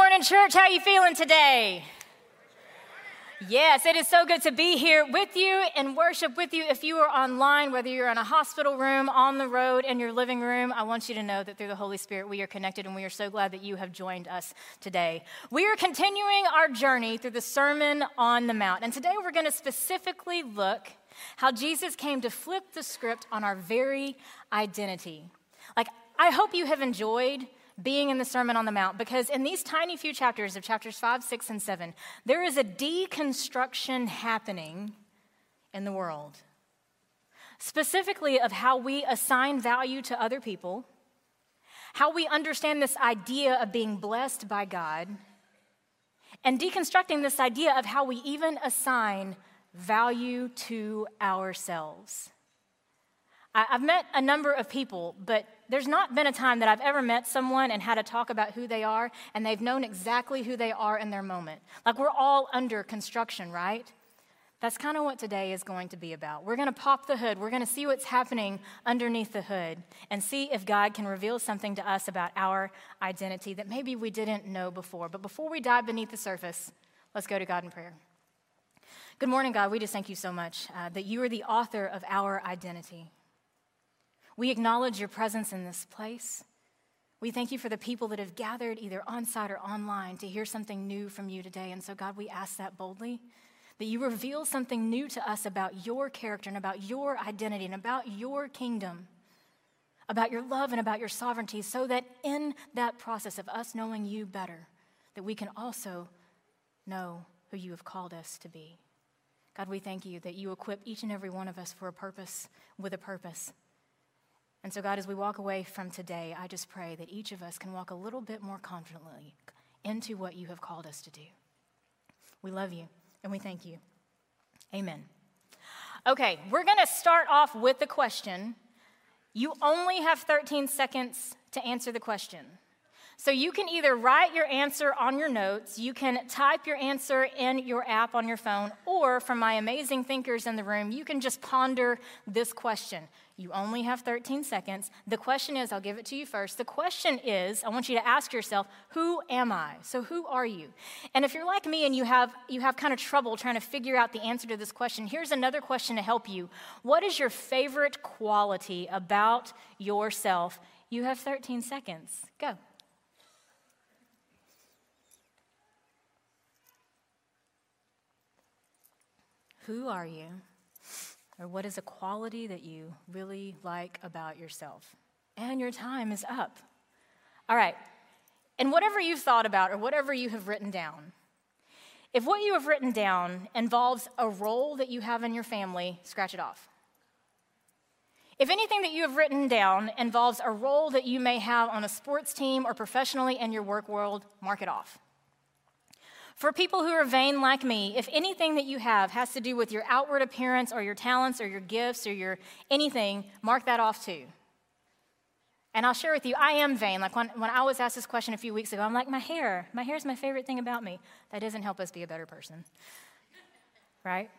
morning, church. How you feeling today? Yes, it is so good to be here with you and worship with you. If you are online, whether you're in a hospital room, on the road, in your living room, I want you to know that through the Holy Spirit we are connected and we are so glad that you have joined us today. We are continuing our journey through the Sermon on the Mount. And today we're going to specifically look how Jesus came to flip the script on our very identity. Like, I hope you have enjoyed being in the Sermon on the Mount because in these tiny few chapters of chapters 5, 6, and 7, there is a deconstruction happening in the world. Specifically, of how we assign value to other people, how we understand this idea of being blessed by God, and deconstructing this idea of how we even assign value to ourselves. I've met a number of people, but there's not been a time that I've ever met someone and had to talk about who they are, and they've known exactly who they are in their moment. Like we're all under construction, right? That's kind of what today is going to be about. We're going to pop the hood. We're going to see what's happening underneath the hood and see if God can reveal something to us about our identity that maybe we didn't know before. But before we dive beneath the surface, let's go to God in prayer. Good morning, God. We just thank you so much uh, that you are the author of our identity. We acknowledge your presence in this place. We thank you for the people that have gathered either on site or online to hear something new from you today. And so, God, we ask that boldly that you reveal something new to us about your character and about your identity and about your kingdom, about your love and about your sovereignty, so that in that process of us knowing you better, that we can also know who you have called us to be. God, we thank you that you equip each and every one of us for a purpose, with a purpose. And so, God, as we walk away from today, I just pray that each of us can walk a little bit more confidently into what you have called us to do. We love you and we thank you. Amen. Okay, we're going to start off with the question. You only have 13 seconds to answer the question. So you can either write your answer on your notes, you can type your answer in your app on your phone, or from my amazing thinkers in the room, you can just ponder this question. You only have 13 seconds. The question is I'll give it to you first. The question is I want you to ask yourself, who am I? So who are you? And if you're like me and you have you have kind of trouble trying to figure out the answer to this question, here's another question to help you. What is your favorite quality about yourself? You have 13 seconds. Go. Who are you? Or what is a quality that you really like about yourself? And your time is up. All right. And whatever you've thought about or whatever you have written down, if what you have written down involves a role that you have in your family, scratch it off. If anything that you have written down involves a role that you may have on a sports team or professionally in your work world, mark it off. For people who are vain like me, if anything that you have has to do with your outward appearance or your talents or your gifts or your anything, mark that off too. And I'll share with you, I am vain. Like when, when I was asked this question a few weeks ago, I'm like, my hair, my hair is my favorite thing about me. That doesn't help us be a better person, right?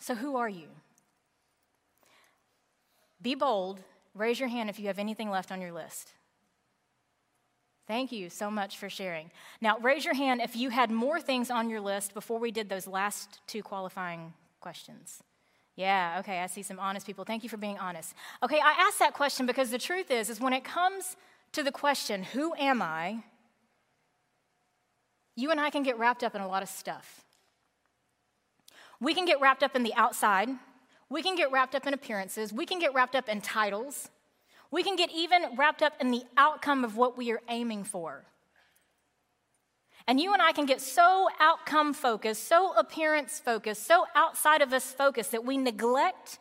So, who are you? Be bold. Raise your hand if you have anything left on your list. Thank you so much for sharing. Now, raise your hand if you had more things on your list before we did those last two qualifying questions. Yeah, okay, I see some honest people. Thank you for being honest. Okay, I asked that question because the truth is is when it comes to the question, who am I? You and I can get wrapped up in a lot of stuff. We can get wrapped up in the outside. We can get wrapped up in appearances. We can get wrapped up in titles. We can get even wrapped up in the outcome of what we are aiming for. And you and I can get so outcome focused, so appearance focused, so outside of us focused that we neglect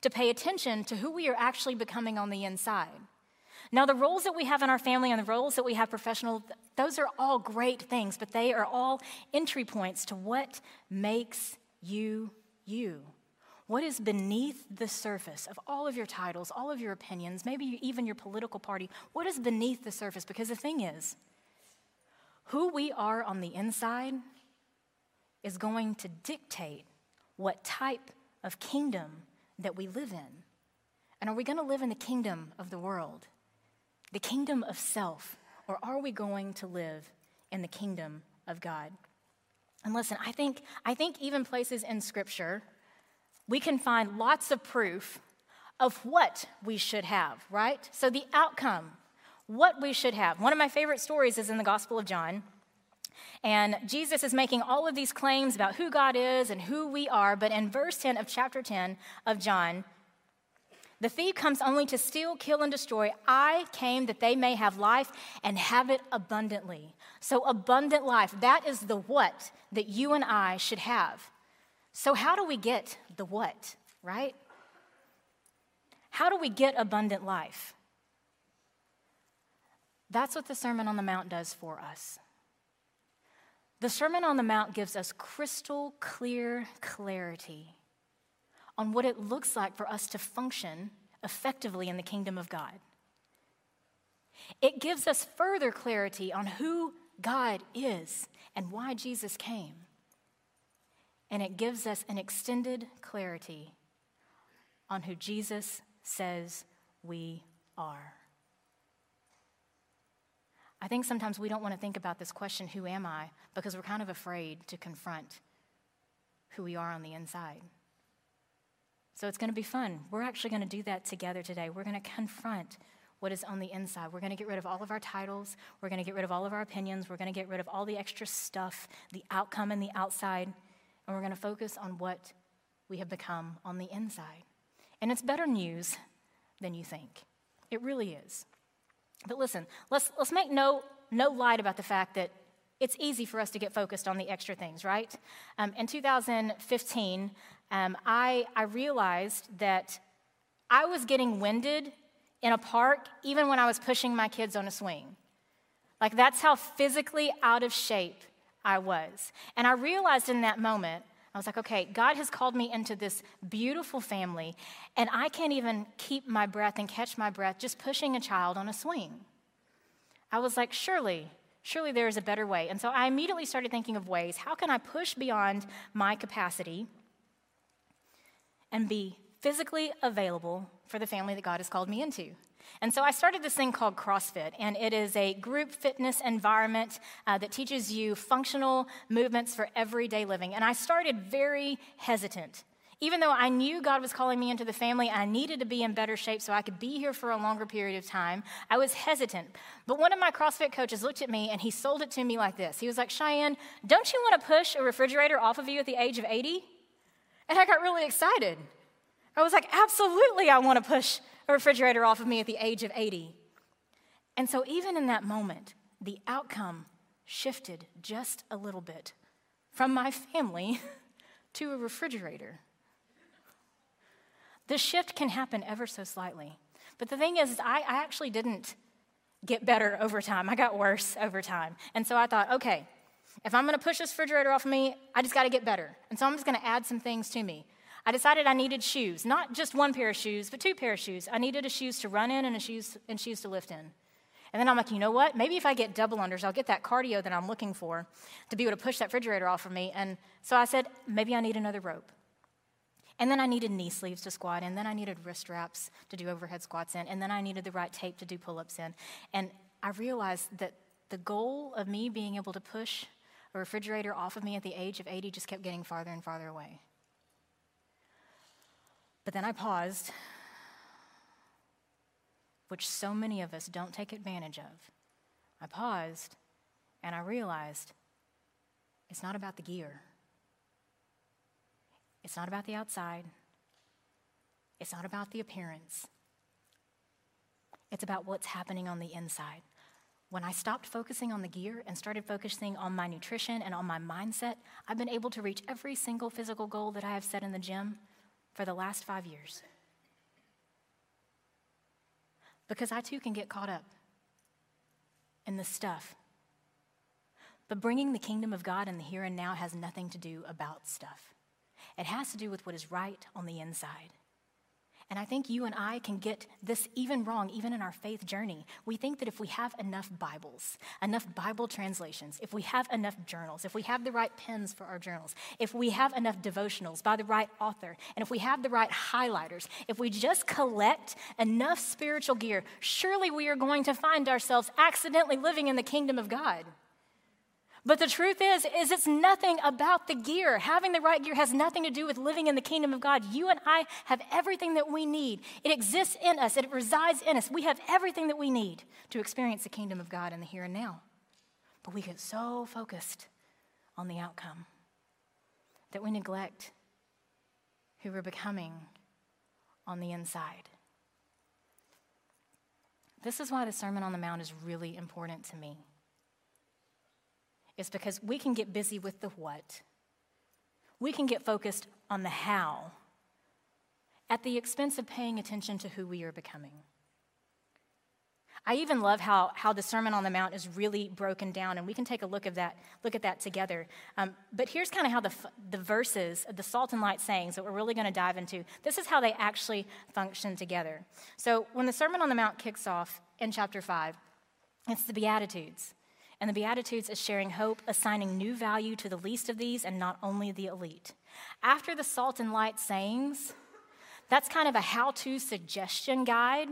to pay attention to who we are actually becoming on the inside. Now, the roles that we have in our family and the roles that we have professional, those are all great things, but they are all entry points to what makes you you. What is beneath the surface of all of your titles, all of your opinions, maybe even your political party? What is beneath the surface? Because the thing is, who we are on the inside is going to dictate what type of kingdom that we live in. And are we going to live in the kingdom of the world, the kingdom of self, or are we going to live in the kingdom of God. And listen, I think, I think even places in Scripture, we can find lots of proof of what we should have, right? So the outcome, what we should have. One of my favorite stories is in the Gospel of John. And Jesus is making all of these claims about who God is and who we are. But in verse 10 of chapter 10 of John, the thief comes only to steal, kill, and destroy. I came that they may have life and have it abundantly. So, abundant life, that is the what that you and I should have. So, how do we get the what, right? How do we get abundant life? That's what the Sermon on the Mount does for us. The Sermon on the Mount gives us crystal clear clarity on what it looks like for us to function effectively in the kingdom of God. It gives us further clarity on who God is and why Jesus came. And it gives us an extended clarity on who Jesus says we are. I think sometimes we don't want to think about this question, who am I? Because we're kind of afraid to confront who we are on the inside. So it's going to be fun. We're actually going to do that together today. We're going to confront what is on the inside. We're going to get rid of all of our titles. We're going to get rid of all of our opinions. We're going to get rid of all the extra stuff, the outcome and the outside. And we're going to focus on what we have become on the inside. And it's better news than you think. It really is. But listen, let's, let's make no, no light about the fact that it's easy for us to get focused on the extra things, right? Um, in 2015, um, I, I realized that I was getting winded in a park even when I was pushing my kids on a swing. Like, that's how physically out of shape I was. And I realized in that moment, I was like, okay, God has called me into this beautiful family, and I can't even keep my breath and catch my breath just pushing a child on a swing. I was like, surely, surely there is a better way. And so I immediately started thinking of ways how can I push beyond my capacity and be physically available for the family that God has called me into? And so I started this thing called CrossFit, and it is a group fitness environment uh, that teaches you functional movements for everyday living. And I started very hesitant. Even though I knew God was calling me into the family, I needed to be in better shape so I could be here for a longer period of time. I was hesitant. But one of my CrossFit coaches looked at me and he sold it to me like this He was like, Cheyenne, don't you want to push a refrigerator off of you at the age of 80? And I got really excited. I was like, absolutely, I want to push a refrigerator off of me at the age of 80. And so, even in that moment, the outcome shifted just a little bit from my family to a refrigerator. The shift can happen ever so slightly. But the thing is, I, I actually didn't get better over time. I got worse over time. And so I thought, okay, if I'm going to push this refrigerator off of me, I just got to get better. And so I'm just going to add some things to me. I decided I needed shoes, not just one pair of shoes, but two pair of shoes. I needed a shoes to run in and a shoes and shoes to lift in. And then I'm like, you know what? Maybe if I get double unders, I'll get that cardio that I'm looking for to be able to push that refrigerator off of me. And so I said, maybe I need another rope. And then I needed knee sleeves to squat in. Then I needed wrist wraps to do overhead squats in. And then I needed the right tape to do pull ups in. And I realized that the goal of me being able to push a refrigerator off of me at the age of 80 just kept getting farther and farther away. But then I paused, which so many of us don't take advantage of. I paused and I realized it's not about the gear, it's not about the outside, it's not about the appearance. It's about what's happening on the inside. When I stopped focusing on the gear and started focusing on my nutrition and on my mindset, I've been able to reach every single physical goal that I have set in the gym for the last five years. Because I too can get caught up in the stuff. But bringing the kingdom of God in the here and now has nothing to do about stuff. It has to do with what is right on the inside. And I think you and I can get this even wrong, even in our faith journey. We think that if we have enough Bibles, enough Bible translations, if we have enough journals, if we have the right pens for our journals, if we have enough devotionals by the right author, and if we have the right highlighters, if we just collect enough spiritual gear, surely we are going to find ourselves accidentally living in the kingdom of God. But the truth is, is it's nothing about the gear. Having the right gear has nothing to do with living in the kingdom of God. You and I have everything that we need. It exists in us, it resides in us. We have everything that we need to experience the kingdom of God in the here and now. But we get so focused on the outcome that we neglect who we're becoming on the inside. This is why the Sermon on the Mount is really important to me is because we can get busy with the what. We can get focused on the how at the expense of paying attention to who we are becoming. I even love how, how the Sermon on the Mount is really broken down, and we can take a look, of that, look at that together. Um, but here's kind of how the, the verses, the salt and light sayings that we're really going to dive into, this is how they actually function together. So when the Sermon on the Mount kicks off in chapter 5, it's the Beatitudes. And the Beatitudes is sharing hope, assigning new value to the least of these and not only the elite. After the salt and light sayings, that's kind of a how to suggestion guide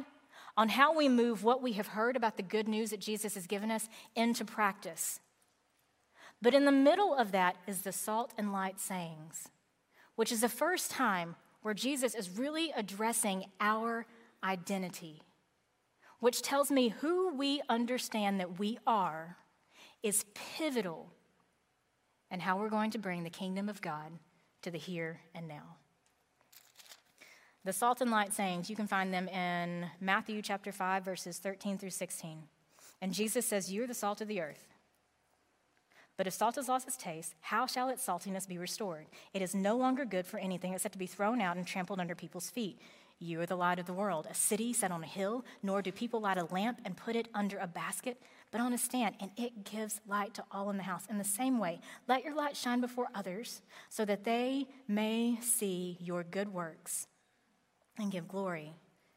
on how we move what we have heard about the good news that Jesus has given us into practice. But in the middle of that is the salt and light sayings, which is the first time where Jesus is really addressing our identity, which tells me who we understand that we are is pivotal in how we're going to bring the kingdom of God to the here and now. The salt and light sayings, you can find them in Matthew chapter 5, verses 13 through 16. And Jesus says, You are the salt of the earth. But if salt has lost its taste, how shall its saltiness be restored? It is no longer good for anything except to be thrown out and trampled under people's feet. You are the light of the world, a city set on a hill, nor do people light a lamp and put it under a basket, but on a stand, and it gives light to all in the house. In the same way, let your light shine before others, so that they may see your good works and give glory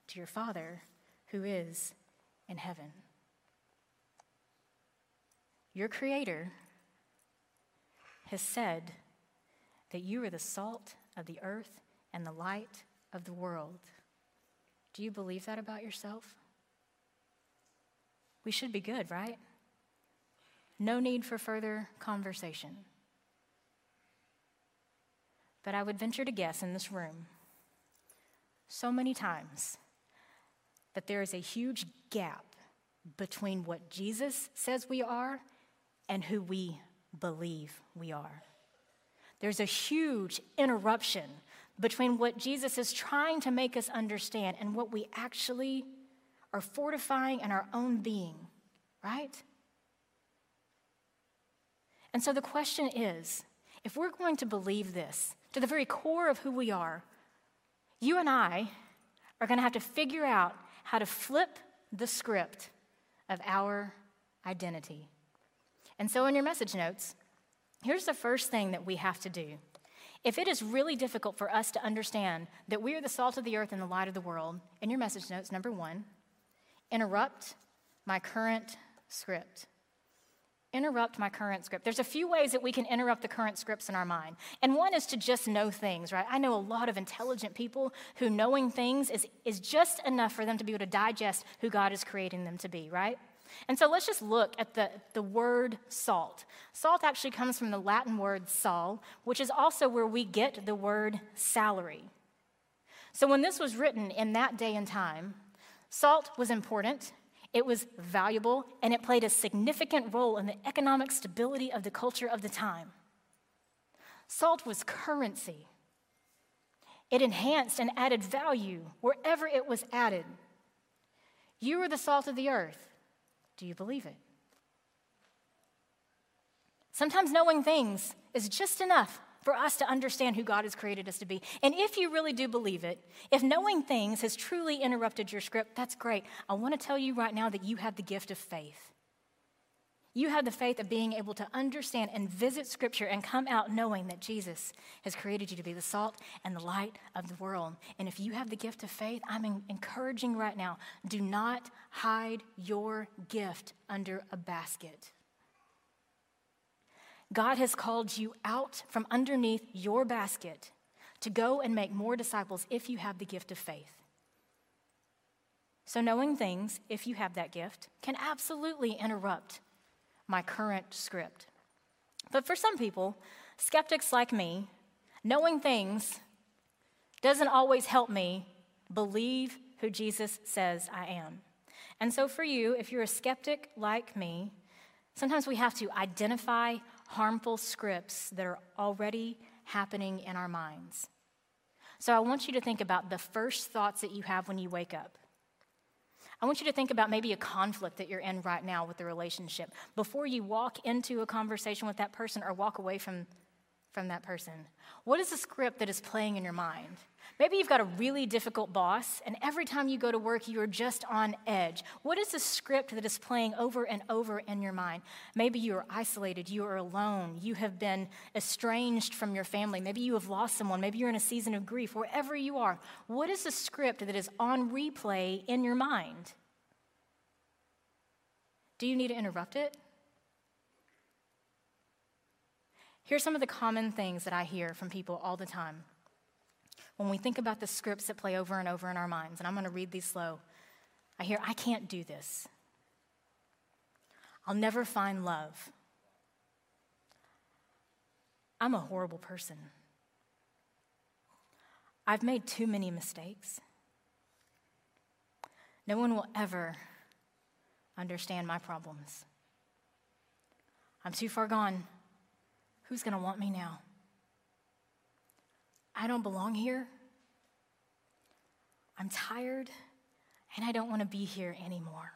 to your Father who is in heaven. Your Creator has said that you are the salt of the earth and the light of the world. Do you believe that about yourself? We should be good, right? No need for further conversation. But I would venture to guess in this room so many times that there is a huge gap between what Jesus says we are and who we believe we are. There's a huge interruption between what Jesus is trying to make us understand and what we actually are fortifying in our own being, right? And so the question is if we're going to believe this to the very core of who we are, you and I are going to have to figure out how to flip the script of our identity. And so, in your message notes, here's the first thing that we have to do. If it is really difficult for us to understand that we are the salt of the earth and the light of the world, in your message notes, number one, interrupt my current script. Interrupt my current script. There's a few ways that we can interrupt the current scripts in our mind. And one is to just know things, right? I know a lot of intelligent people who knowing things is, is just enough for them to be able to digest who God is creating them to be, right? And so let's just look at the, the word salt. Salt actually comes from the Latin word sal, which is also where we get the word salary. So when this was written in that day and time, Salt was important, it was valuable, and it played a significant role in the economic stability of the culture of the time. Salt was currency. It enhanced and added value wherever it was added. You are the salt of the earth. Do you believe it? Sometimes knowing things is just enough for us to understand who God has created us to be. And if you really do believe it, if knowing things has truly interrupted your script, that's great. I want to tell you right now that you have the gift of faith. You have the faith of being able to understand and visit Scripture and come out knowing that Jesus has created you to be the salt and the light of the world. And if you have the gift of faith, I'm encouraging right now do not hide your gift under a basket. God has called you out from underneath your basket to go and make more disciples if you have the gift of faith. So, knowing things, if you have that gift, can absolutely interrupt my current script. But for some people, skeptics like me, knowing things doesn't always help me believe who Jesus says I am. And so, for you, if you're a skeptic like me, sometimes we have to identify harmful scripts that are already happening in our minds. So, I want you to think about the first thoughts that you have when you wake up. I want you to think about maybe a conflict that you're in right now with the relationship before you walk into a conversation with that person or walk away from, from that person. What is the script that is playing in your mind? Maybe you've got a really difficult boss, and every time you go to work, you are just on edge. What is the script that is playing over and over in your mind? Maybe you are isolated, you are alone, you have been estranged from your family, maybe you have lost someone, maybe you're in a season of grief, wherever you are. What is the script that is on replay in your mind? Do you need to interrupt it? Here's some of the common things that I hear from people all the time when we think about the scripts that play over and over in our minds, and I'm going to read these slow, I hear, I can't do this. I'll never find love. I'm a horrible person. I've made too many mistakes. No one will ever understand my problems. I'm too far gone. Who's going to want me now? I don't belong here. I'm tired and I don't want to be here anymore.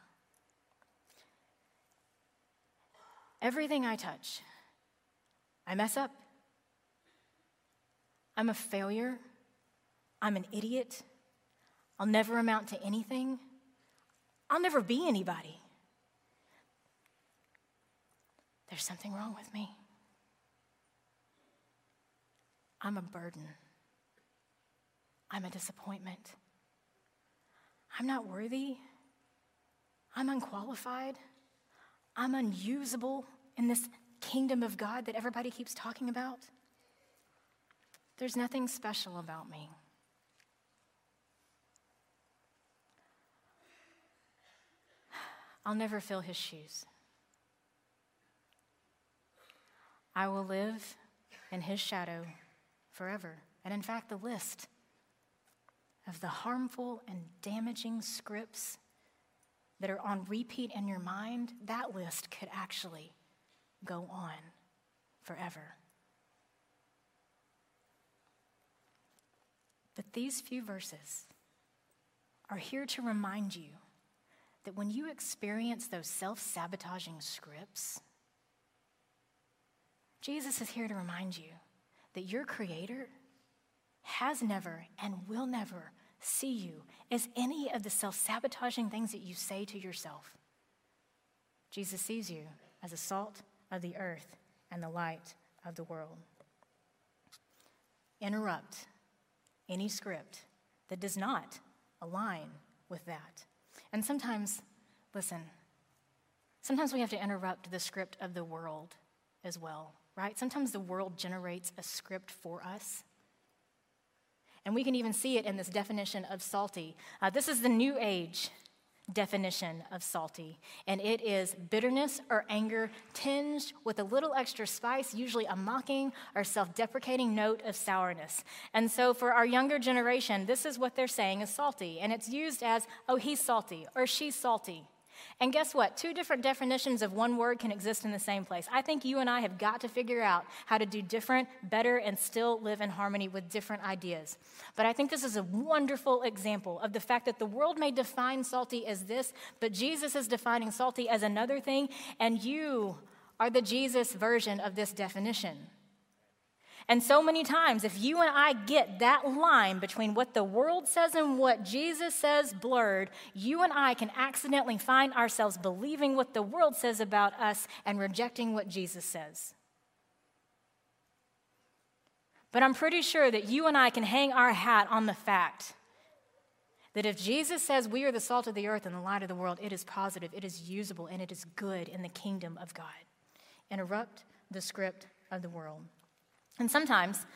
Everything I touch, I mess up. I'm a failure. I'm an idiot. I'll never amount to anything. I'll never be anybody. There's something wrong with me. I'm a burden. I'm a disappointment. I'm not worthy. I'm unqualified. I'm unusable in this kingdom of God that everybody keeps talking about. There's nothing special about me. I'll never fill his shoes. I will live in his shadow forever. And in fact, the list of the harmful and damaging scripts that are on repeat in your mind, that list could actually go on forever. But these few verses are here to remind you that when you experience those self sabotaging scripts, Jesus is here to remind you that your Creator has never and will never see you as any of the self sabotaging things that you say to yourself. Jesus sees you as the salt of the earth and the light of the world. Interrupt any script that does not align with that. And sometimes, listen, sometimes we have to interrupt the script of the world as well, right? Sometimes the world generates a script for us and we can even see it in this definition of salty. Uh, this is the New Age definition of salty, and it is bitterness or anger tinged with a little extra spice, usually a mocking or self deprecating note of sourness. And so, for our younger generation, this is what they're saying is salty, and it's used as, oh, he's salty or she's salty. And guess what? Two different definitions of one word can exist in the same place. I think you and I have got to figure out how to do different, better, and still live in harmony with different ideas. But I think this is a wonderful example of the fact that the world may define salty as this, but Jesus is defining salty as another thing, and you are the Jesus version of this definition. And so many times, if you and I get that line between what the world says and what Jesus says blurred, you and I can accidentally find ourselves believing what the world says about us and rejecting what Jesus says. But I'm pretty sure that you and I can hang our hat on the fact that if Jesus says we are the salt of the earth and the light of the world, it is positive, it is usable, and it is good in the kingdom of God. Interrupt the script of the world. And sometimes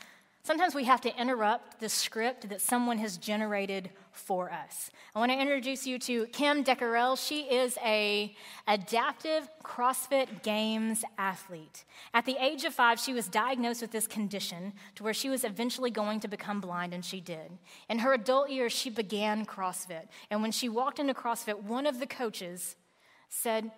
Sometimes we have to interrupt the script that someone has generated for us. I want to introduce you to Kim Deckerell. She is a adaptive CrossFit Games athlete. At the age of 5, she was diagnosed with this condition to where she was eventually going to become blind and she did. In her adult years, she began CrossFit. And when she walked into CrossFit, one of the coaches said,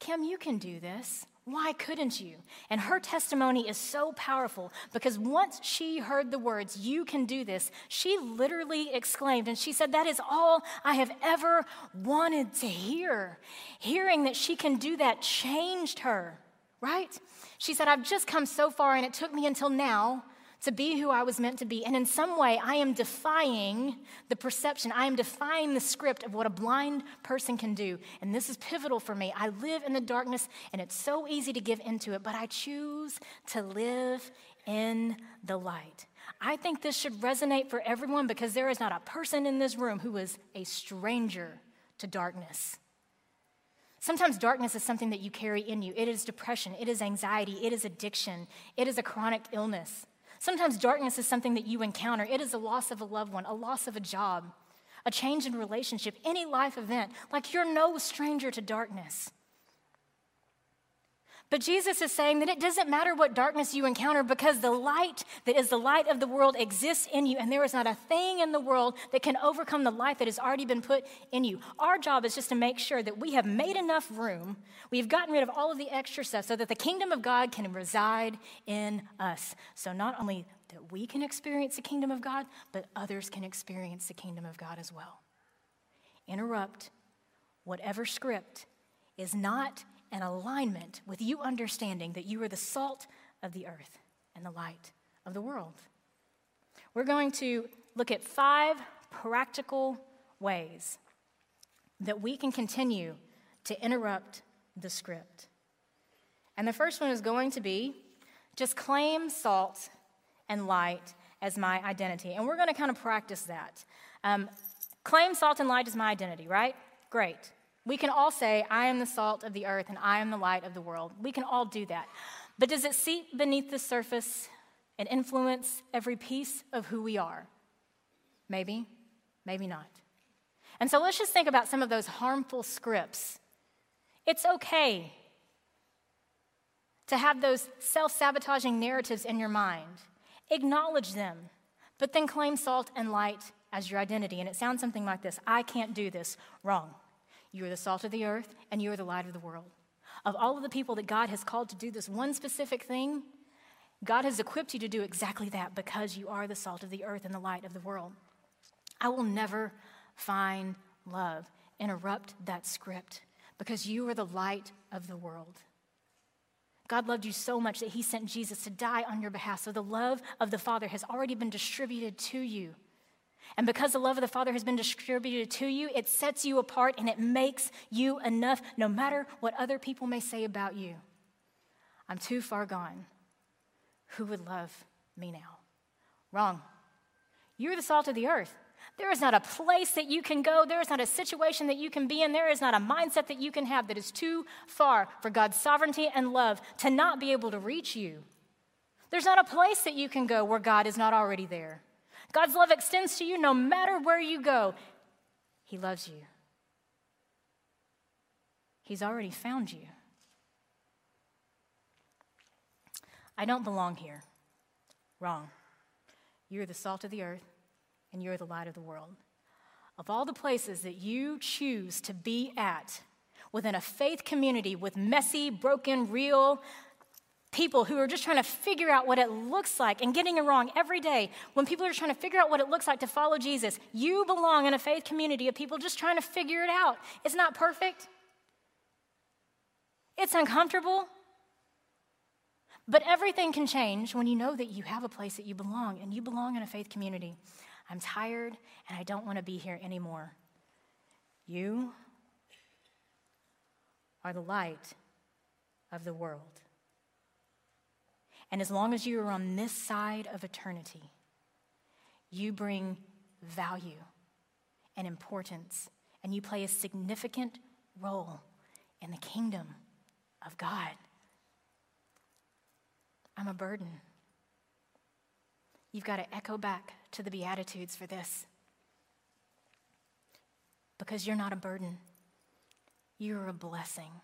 "Kim, you can do this." Why couldn't you? And her testimony is so powerful because once she heard the words, You can do this, she literally exclaimed, and she said, That is all I have ever wanted to hear. Hearing that she can do that changed her, right? She said, I've just come so far, and it took me until now to be who I was meant to be. And in some way, I am defying the perception, I am defying the script of what a blind person can do. And this is pivotal for me. I live in the darkness, and it's so easy to give into it, but I choose to live in the light. I think this should resonate for everyone because there is not a person in this room who is a stranger to darkness. Sometimes darkness is something that you carry in you. It is depression, it is anxiety, it is addiction, it is a chronic illness. Sometimes darkness is something that you encounter. It is a loss of a loved one, a loss of a job, a change in relationship, any life event. Like you're no stranger to darkness. But Jesus is saying that it doesn't matter what darkness you encounter because the light that is the light of the world exists in you, and there is not a thing in the world that can overcome the light that has already been put in you. Our job is just to make sure that we have made enough room, we've gotten rid of all of the extra stuff so that the kingdom of God can reside in us. So not only that we can experience the kingdom of God, but others can experience the kingdom of God as well. Interrupt whatever script is not and alignment with you understanding that you are the salt of the earth and the light of the world. We're going to look at five practical ways that we can continue to interrupt the script. And the first one is going to be just claim salt and light as my identity. And we're going to kind of practice that. Um, claim salt and light as my identity, right? Great. We can all say, I am the salt of the earth and I am the light of the world. We can all do that. But does it seep beneath the surface and influence every piece of who we are? Maybe, maybe not. And so let's just think about some of those harmful scripts. It's okay to have those self sabotaging narratives in your mind, acknowledge them, but then claim salt and light as your identity. And it sounds something like this I can't do this. Wrong. You are the salt of the earth, and you are the light of the world. Of all of the people that God has called to do this one specific thing, God has equipped you to do exactly that because you are the salt of the earth and the light of the world. I will never find love. Interrupt that script because you are the light of the world. God loved you so much that he sent Jesus to die on your behalf. So the love of the Father has already been distributed to you. And because the love of the Father has been distributed to you, it sets you apart and it makes you enough no matter what other people may say about you. I'm too far gone. Who would love me now? Wrong. You're the salt of the earth. There is not a place that you can go. There is not a situation that you can be in. There is not a mindset that you can have that is too far for God's sovereignty and love to not be able to reach you. There's not a place that you can go where God is not already there. God's love extends to you no matter where you go. He loves you. He's already found you. I don't belong here. Wrong. You're the salt of the earth, and you're the light of the world. Of all the places that you choose to be at within a faith community with messy, broken, real, people who are just trying to figure out what it looks like and getting it wrong every day, when people are trying to figure out what it looks like to follow Jesus, you belong in a faith community of people just trying to figure it out. It's not perfect, it's uncomfortable. But everything can change when you know that you have a place that you belong and you belong in a faith community. I'm tired and I don't want to be here anymore. You are the light of the world. And as long as you are on this side of eternity, you bring value and importance, and you play a significant role in the kingdom of God. I'm a burden. you've got to echo back to the Beatitudes for this. Because you're not a burden, you're a blessing.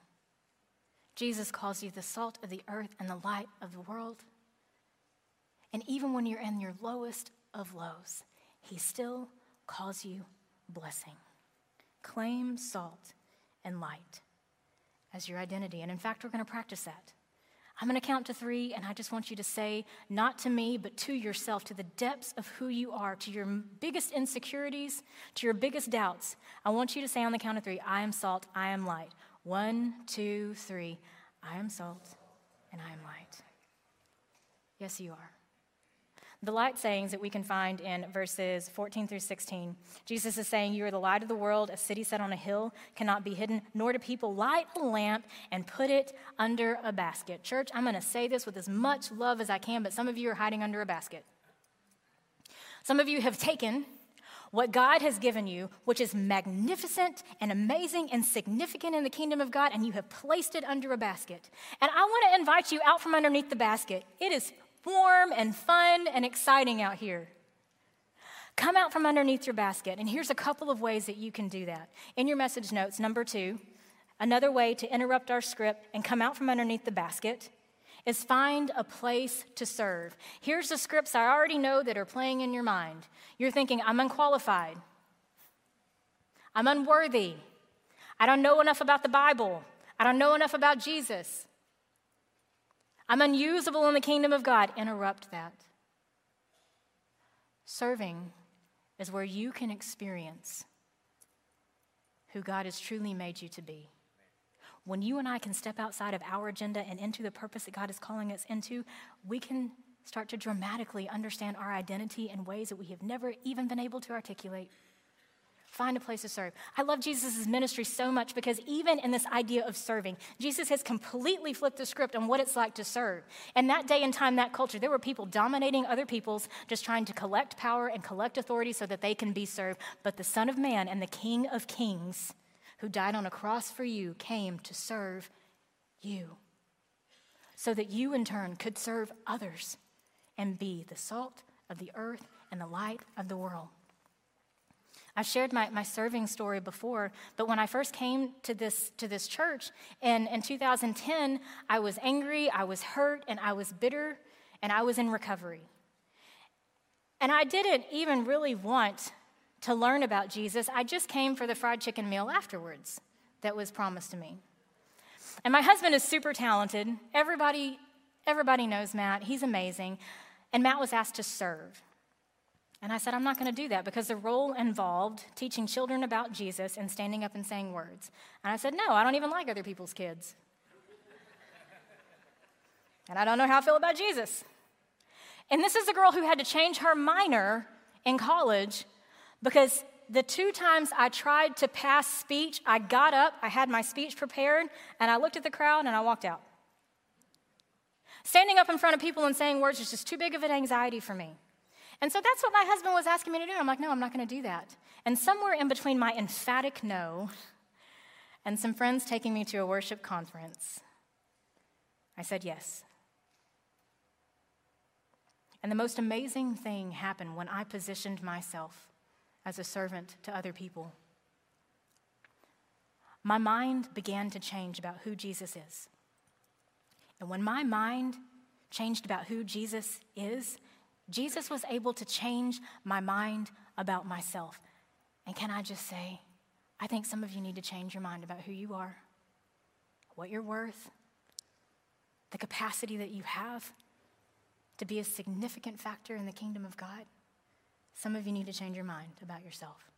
Jesus calls you the salt of the earth and the light of the world. And even when you're in your lowest of lows, he still calls you blessing. Claim salt and light as your identity. And in fact, we're going to practice that. I'm going to count to three, and I just want you to say, not to me, but to yourself, to the depths of who you are, to your biggest insecurities, to your biggest doubts. I want you to say on the count of three, I am salt, I am light. One, two, three. I am salt, and I am light. Yes, you are. The light sayings that we can find in verses 14 through 16. Jesus is saying, You are the light of the world. A city set on a hill cannot be hidden, nor do people light a lamp and put it under a basket. Church, I'm going to say this with as much love as I can, but some of you are hiding under a basket. Some of you have taken what God has given you, which is magnificent and amazing and significant in the kingdom of God, and you have placed it under a basket. And I want to invite you out from underneath the basket. It is warm and fun and exciting out here. Come out from underneath your basket. And here's a couple of ways that you can do that. In your message notes, number two, another way to interrupt our script and come out from underneath the basket is find a place to serve. Here's the scripts I already know that are playing in your mind. You're thinking, I'm unqualified, I'm unworthy, I don't know enough about the Bible, I don't know enough about Jesus. I'm unusable in the kingdom of God. Interrupt that. Serving is where you can experience who God has truly made you to be. When you and I can step outside of our agenda and into the purpose that God is calling us into, we can start to dramatically understand our identity in ways that we have never even been able to articulate. Find a place to serve. I love Jesus' ministry so much because even in this idea of serving, Jesus has completely flipped the script on what it's like to serve. And that day and time, that culture, there were people dominating other peoples, just trying to collect power and collect authority so that they can be served. But the Son of Man and the King of Kings, who died on a cross for you, came to serve you so that you in turn could serve others and be the salt of the earth and the light of the world. I've shared my, my serving story before, but when I first came to this, to this church in, in 2010, I was angry, I was hurt, and I was bitter, and I was in recovery. And I didn't even really want to learn about Jesus. I just came for the fried chicken meal afterwards that was promised to me. And my husband is super talented. Everybody, everybody knows Matt. He's amazing. And Matt was asked to serve. And I said, I'm not going to do that because the role involved teaching children about Jesus and standing up and saying words. And I said, No, I don't even like other people's kids. and I don't know how I feel about Jesus. And this is a girl who had to change her minor in college because the two times I tried to pass speech, I got up, I had my speech prepared, and I looked at the crowd and I walked out. Standing up in front of people and saying words is just too big of an anxiety for me. And so that's what my husband was asking me to do. I'm like, no, I'm not going to do that. And somewhere in between my emphatic no and some friends taking me to a worship conference, I said yes. And the most amazing thing happened when I positioned myself as a servant to other people. My mind began to change about who Jesus is. And when my mind changed about who Jesus is, Jesus was able to change my mind about myself. And can I just say, I think some of you need to change your mind about who you are, what you're worth, the capacity that you have to be a significant factor in the kingdom of God. Some of you need to change your mind about yourself.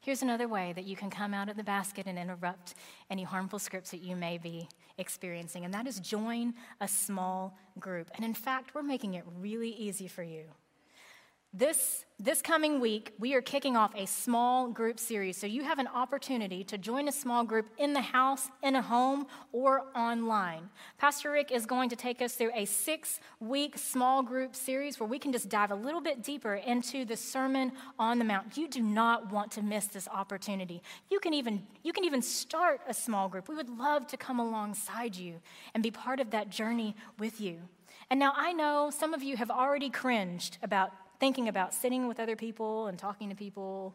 Here's another way that you can come out of the basket and interrupt any harmful scripts that you may be experiencing, and that is join a small group. And in fact, we're making it really easy for you. This, this coming week, we are kicking off a small group series. So you have an opportunity to join a small group in the house, in a home, or online. Pastor Rick is going to take us through a six week small group series where we can just dive a little bit deeper into the Sermon on the Mount. You do not want to miss this opportunity. You can even, you can even start a small group. We would love to come alongside you and be part of that journey with you. And now I know some of you have already cringed about thinking about sitting with other people and talking to people.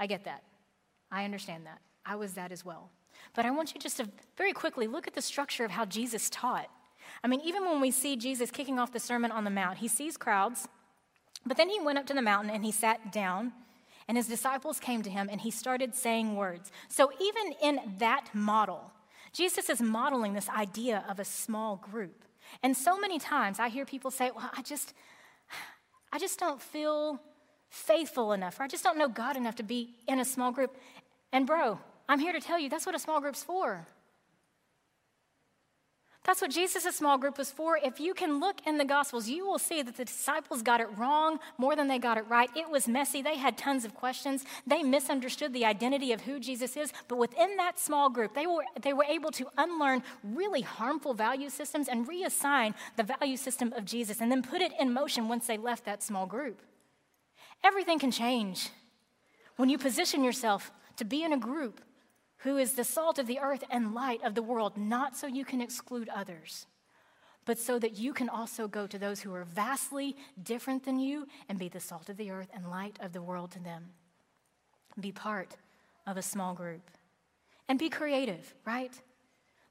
I get that. I understand that. I was that as well. But I want you just to very quickly look at the structure of how Jesus taught. I mean, even when we see Jesus kicking off the Sermon on the Mount, he sees crowds, but then he went up to the mountain and he sat down, and his disciples came to him and he started saying words. So, even in that model, Jesus is modeling this idea of a small group. And so many times I hear people say, Well, I just, I just don't feel faithful enough, or I just don't know God enough to be in a small group. And, bro, I'm here to tell you that's what a small group's for. That's what Jesus' small group was for. If you can look in the Gospels, you will see that the disciples got it wrong more than they got it right. It was messy. They had tons of questions. They misunderstood the identity of who Jesus is. But within that small group, they were, they were able to unlearn really harmful value systems and reassign the value system of Jesus and then put it in motion once they left that small group. Everything can change when you position yourself to be in a group who is the salt of the earth and light of the world, not so you can exclude others, but so that you can also go to those who are vastly different than you and be the salt of the earth and light of the world to them. Be part of a small group and be creative, right?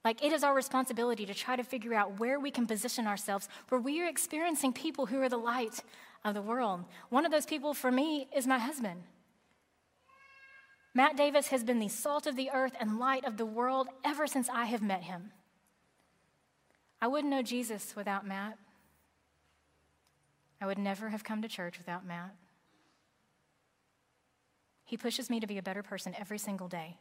Like it is our responsibility to try to figure out where we can position ourselves where we are experiencing people who are the light of the world. One of those people for me is my husband. Matt Davis has been the salt of the earth and light of the world ever since I have met him. I wouldn't know Jesus without Matt. I would never have come to church without Matt. He pushes me to be a better person every single day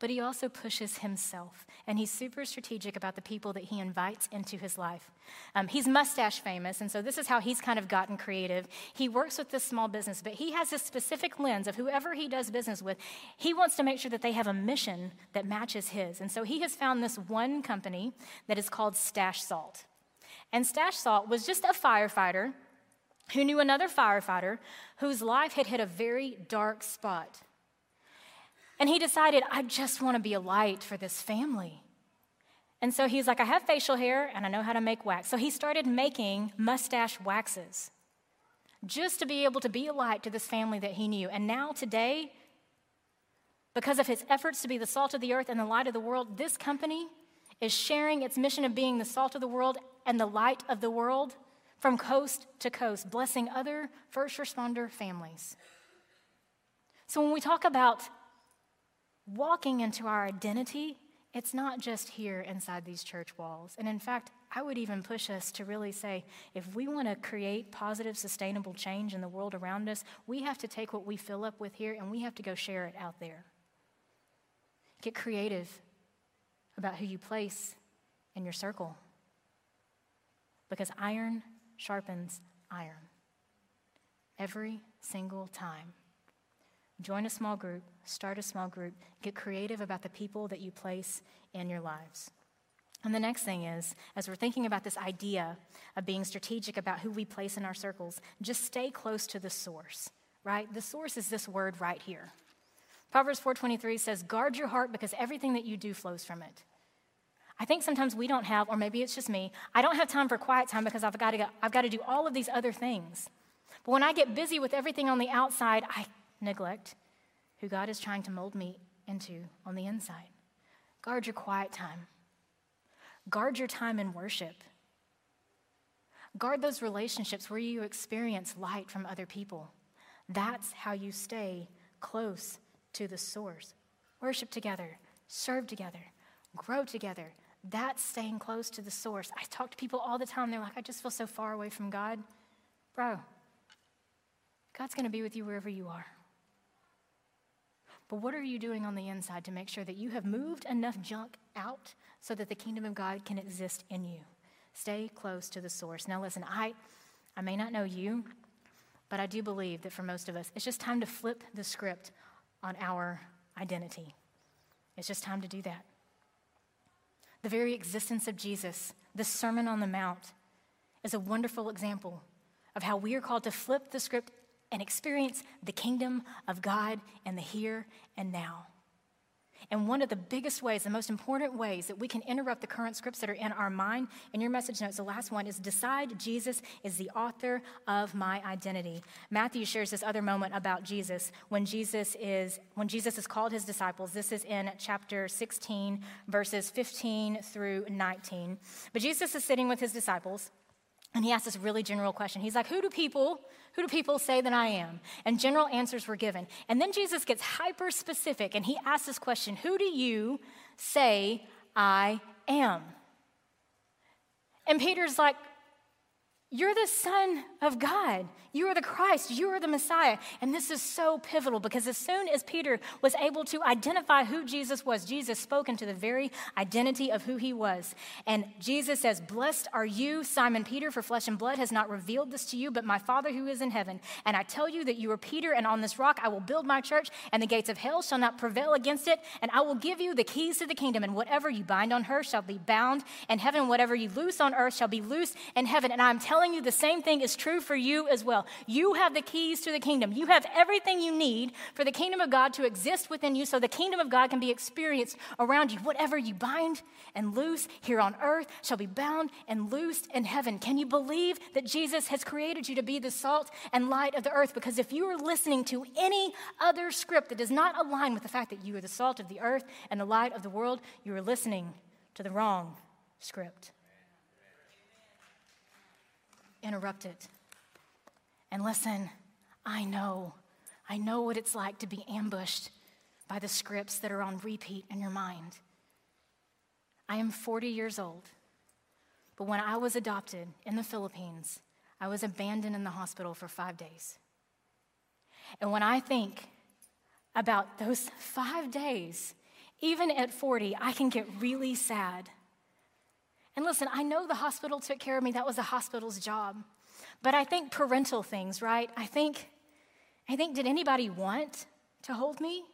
but he also pushes himself. And he's super strategic about the people that he invites into his life. Um, he's mustache famous, and so this is how he's kind of gotten creative. He works with this small business, but he has this specific lens of whoever he does business with. He wants to make sure that they have a mission that matches his. And so he has found this one company that is called Stash Salt. And Stash Salt was just a firefighter who knew another firefighter whose life had hit a very dark spot. And he decided, I just want to be a light for this family. And so he's like, I have facial hair and I know how to make wax. So he started making mustache waxes just to be able to be a light to this family that he knew. And now, today, because of his efforts to be the salt of the earth and the light of the world, this company is sharing its mission of being the salt of the world and the light of the world from coast to coast, blessing other first responder families. So when we talk about walking into our identity, it's not just here inside these church walls. And in fact, I would even push us to really say if we want to create positive, sustainable change in the world around us, we have to take what we fill up with here and we have to go share it out there. Get creative about who you place in your circle. Because iron sharpens iron every single time. Join a small group, start a small group, get creative about the people that you place in your lives. And the next thing is, as we're thinking about this idea of being strategic about who we place in our circles, just stay close to the source, right? The source is this word right here. Proverbs 4:23 says, "Guard your heart because everything that you do flows from it." I think sometimes we don't have, or maybe it's just me, I don't have time for quiet time because I've got to, go, I've got to do all of these other things. But when I get busy with everything on the outside, I neglect who God is trying to mold me into on the inside. Guard your quiet time. Guard your time in worship. Guard those relationships where you experience light from other people. That's how you stay close to the source. Worship together, serve together, grow together. That's staying close to the source. I talk to people all the time. They're like, I just feel so far away from God. Bro, God's going to be with you wherever you are. But what are you doing on the inside to make sure that you have moved enough junk out so that the kingdom of God can exist in you? Stay close to the source. Now, listen, I, I may not know you, But I do believe that for most of us, it's just time to flip the script on our identity. It's just time to do that. The very existence of Jesus, the Sermon on the Mount, is a wonderful example of how we are called to flip the script and experience the kingdom of God in the here and now. And one of the biggest ways, the most important ways that we can interrupt the current scripts that are in our mind, in your message notes, the last one is decide Jesus is the author of my identity. Matthew shares this other moment about Jesus when Jesus is when Jesus is called his disciples. This is in chapter 16, verses 15 through 19. But Jesus is sitting with his disciples. And he asked this really general question. He's like, Who do people, who do people say that I am? And general answers were given. And then Jesus gets hyper specific and he asks this question Who do you say I am? And Peter's like, you're the Son of God. You are the Christ. You are the Messiah. And this is so pivotal because as soon as Peter was able to identify who Jesus was, Jesus spoke into the very identity of who he was. And Jesus says, Blessed are you, Simon Peter, for flesh and blood has not revealed this to you, but my Father who is in heaven. And I tell you that you are Peter, and on this rock I will build my church, and the gates of hell shall not prevail against it. And I will give you the keys to the kingdom, and whatever you bind on earth shall be bound in heaven, whatever you loose on earth shall be loosed in heaven. And I'm telling telling you the same thing is true for you as well. You have the keys to the kingdom. You have everything you need for the kingdom of God to exist within you so the kingdom of God can be experienced around you. Whatever you bind and loose here on earth shall be bound and loosed in heaven. Can you believe that Jesus has created you to be the salt and light of the earth? Because if you are listening to any other script that does not align with the fact that you are the salt of the earth and the light of the world, you are listening to the wrong script interrupt it. And listen, I know, I know what it's like to be ambushed by the scripts that are on repeat in your mind. I am 40 years old, but when I was adopted in the Philippines, I was abandoned in the hospital for five days. And when I think about those five days, even at 40, I can get really sad and listen, I know the hospital took care of me. That was the hospital's job. But I think parental things, right? I think, I think, did anybody want to hold me?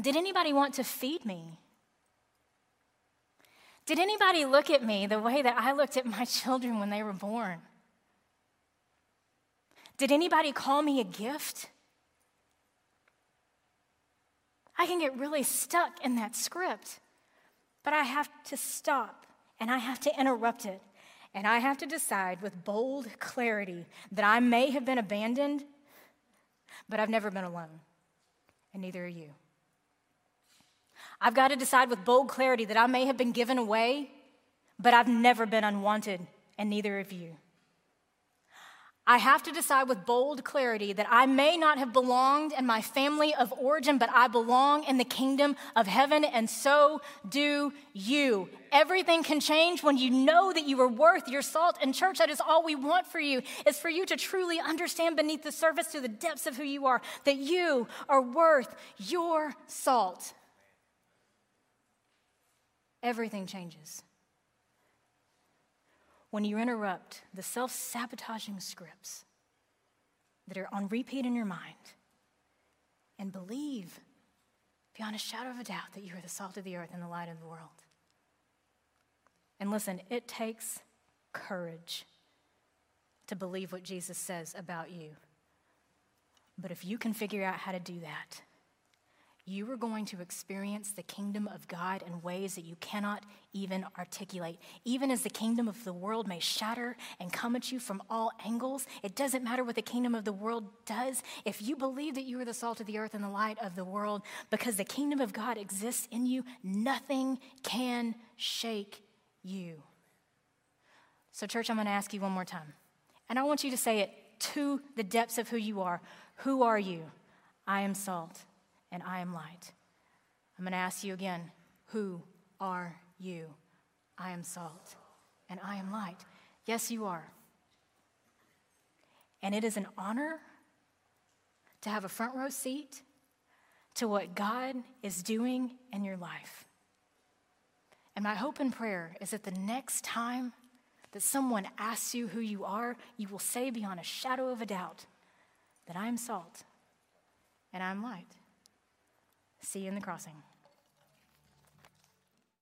Did anybody want to feed me? Did anybody look at me the way that I looked at my children when they were born? Did anybody call me a gift? I can get really stuck in that script. But I have to stop and I have to interrupt it. And I have to decide with bold clarity that I may have been abandoned, but I've never been alone. And neither are you. I've got to decide with bold clarity that I may have been given away, but I've never been unwanted, and neither have you. I have to decide with bold clarity that I may not have belonged in my family of origin, but I belong in the kingdom of heaven, and so do you. Everything can change when you know that you are worth your salt. And, church, that is all we want for you, is for you to truly understand beneath the surface to the depths of who you are, that you are worth your salt. Everything changes when you interrupt the self sabotaging scripts that are on repeat in your mind and believe beyond a shadow of a doubt that you are the salt of the earth and the light of the world. And listen, it takes courage to believe what Jesus says about you. But if you can figure out how to do that, you are going to experience the kingdom of God in ways that you cannot even articulate. Even as the kingdom of the world may shatter and come at you from all angles, it doesn't matter what the kingdom of the world does. If you believe that you are the salt of the earth and the light of the world, because the kingdom of God exists in you, nothing can shake you. So, church, I'm going to ask you one more time. And I want you to say it to the depths of who you are. Who are you? I am salt and I am light. I'm going to ask you again who are you? I am salt and I am light. Yes, you are. And it is an honor to have a front row seat to what God is doing in your life. And my hope and prayer is that the next time that someone asks you who you are, you will say beyond a shadow of a doubt that I am salt and I'm light. See you in the crossing.